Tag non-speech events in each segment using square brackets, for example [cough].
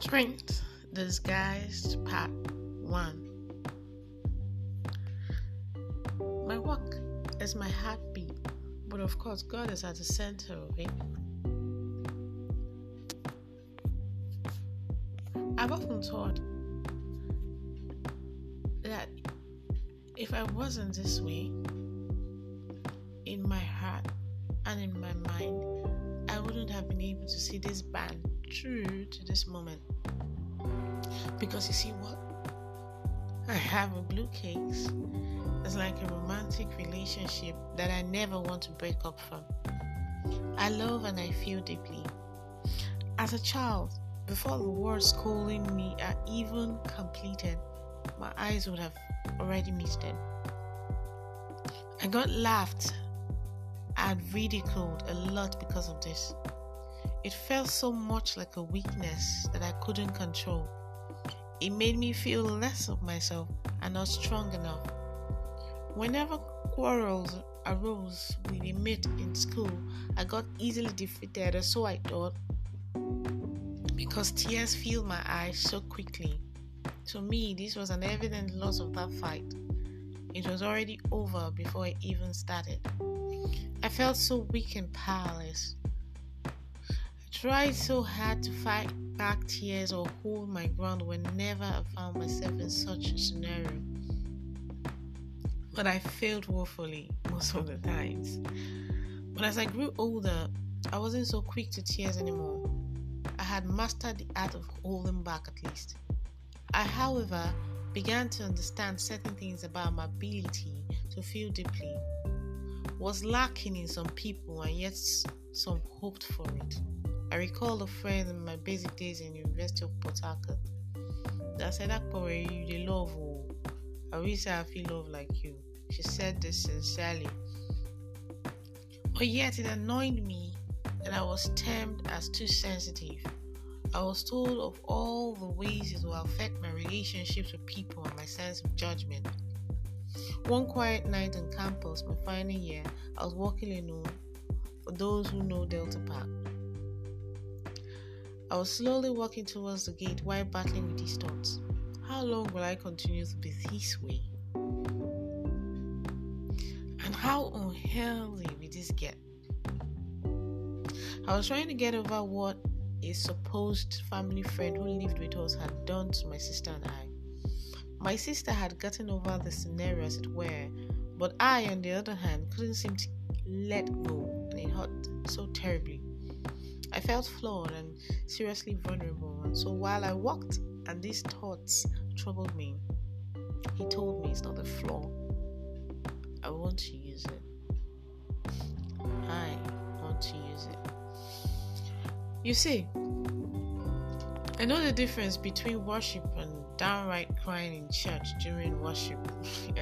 Strength Disguised Part 1 My work is my heartbeat, but of course, God is at the center of it. I've often thought that if I wasn't this way in my heart and in my mind, I wouldn't have been able to see this band through to this moment. Because you see what? I have a blue case. It's like a romantic relationship that I never want to break up from. I love and I feel deeply. As a child, before the words calling me are even completed, my eyes would have already misted. I got laughed and ridiculed a lot because of this. It felt so much like a weakness that I couldn't control. It made me feel less of myself and not strong enough. Whenever quarrels arose with a mate in school, I got easily defeated, or so I thought, because tears filled my eyes so quickly. To me, this was an evident loss of that fight. It was already over before it even started. I felt so weak and powerless I tried so hard to fight back tears or hold my ground whenever I found myself in such a scenario. But I failed woefully most of the times. But as I grew older, I wasn't so quick to tears anymore. I had mastered the art of holding back at least. I, however, began to understand certain things about my ability to feel deeply was lacking in some people and yet some hoped for it. I recall a friend in my basic days in University of Port Harcourt that said, Akpore, you the love. Oh. I wish I feel love like you. She said this sincerely. But yet it annoyed me that I was termed as too sensitive. I was told of all the ways it will affect my relationships with people and my sense of judgment. One quiet night on campus, my final year, I was walking alone. For those who know Delta Park, I was slowly walking towards the gate while battling with these thoughts. How long will I continue to be this way? And how unhealthy will this get? I was trying to get over what a supposed family friend who lived with us had done to my sister and I. My sister had gotten over the scenario as it were, but I, on the other hand, couldn't seem to let go, and it hurt so terribly. I felt flawed and seriously vulnerable, and so while I walked and these thoughts troubled me, he told me it's not a flaw. I want to use it. I want to use it. You see, I know the difference between worship and downright crying in church during worship. [laughs]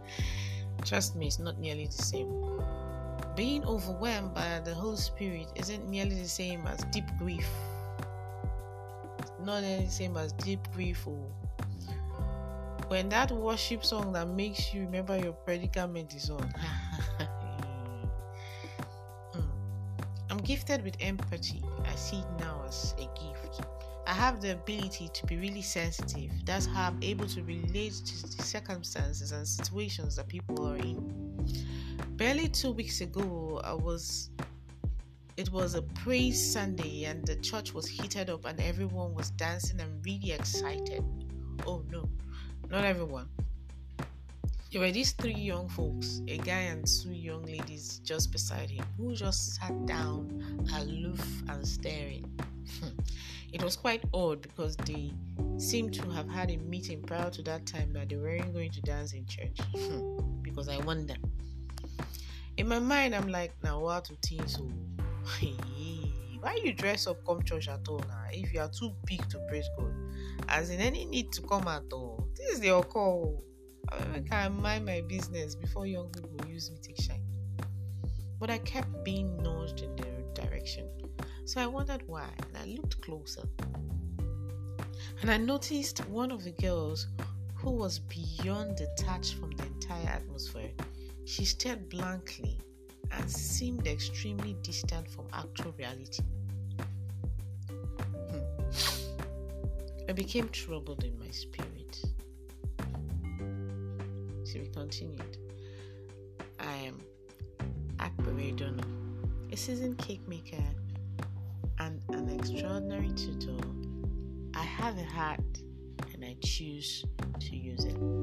[laughs] Trust me, it's not nearly the same being overwhelmed by the Holy Spirit isn't nearly the same as deep grief. Not nearly the same as deep grief. Or oh. when that worship song that makes you remember your predicament is on. [laughs] Hmm. I'm gifted with empathy. I see it now as a gift. I have the ability to be really sensitive. That's how I'm able to relate to the circumstances and situations that people are in barely two weeks ago, I was. It was a praise Sunday, and the church was heated up, and everyone was dancing and really excited. Oh no, not everyone. There were these three young folks, a guy and two young ladies just beside him, who just sat down, aloof and staring. [laughs] it was quite odd because they seemed to have had a meeting prior to that time that they weren't going to dance in church. Hmm. because I wonder in my mind, I'm like, now what to think so? [laughs] Why you dress up come church at all now? If you are too big to praise God, as in any need to come at all, this is your call. I mean, can mind my business before young people use me take shine. But I kept being nudged in the direction. So I wondered why, and I looked closer. And I noticed one of the girls who was beyond detached from the entire atmosphere she stared blankly and seemed extremely distant from actual reality. Hmm. I became troubled in my spirit. So we continued. I am Akbaredono, a seasoned cake maker extraordinary tutor. I have a heart and I choose to use it.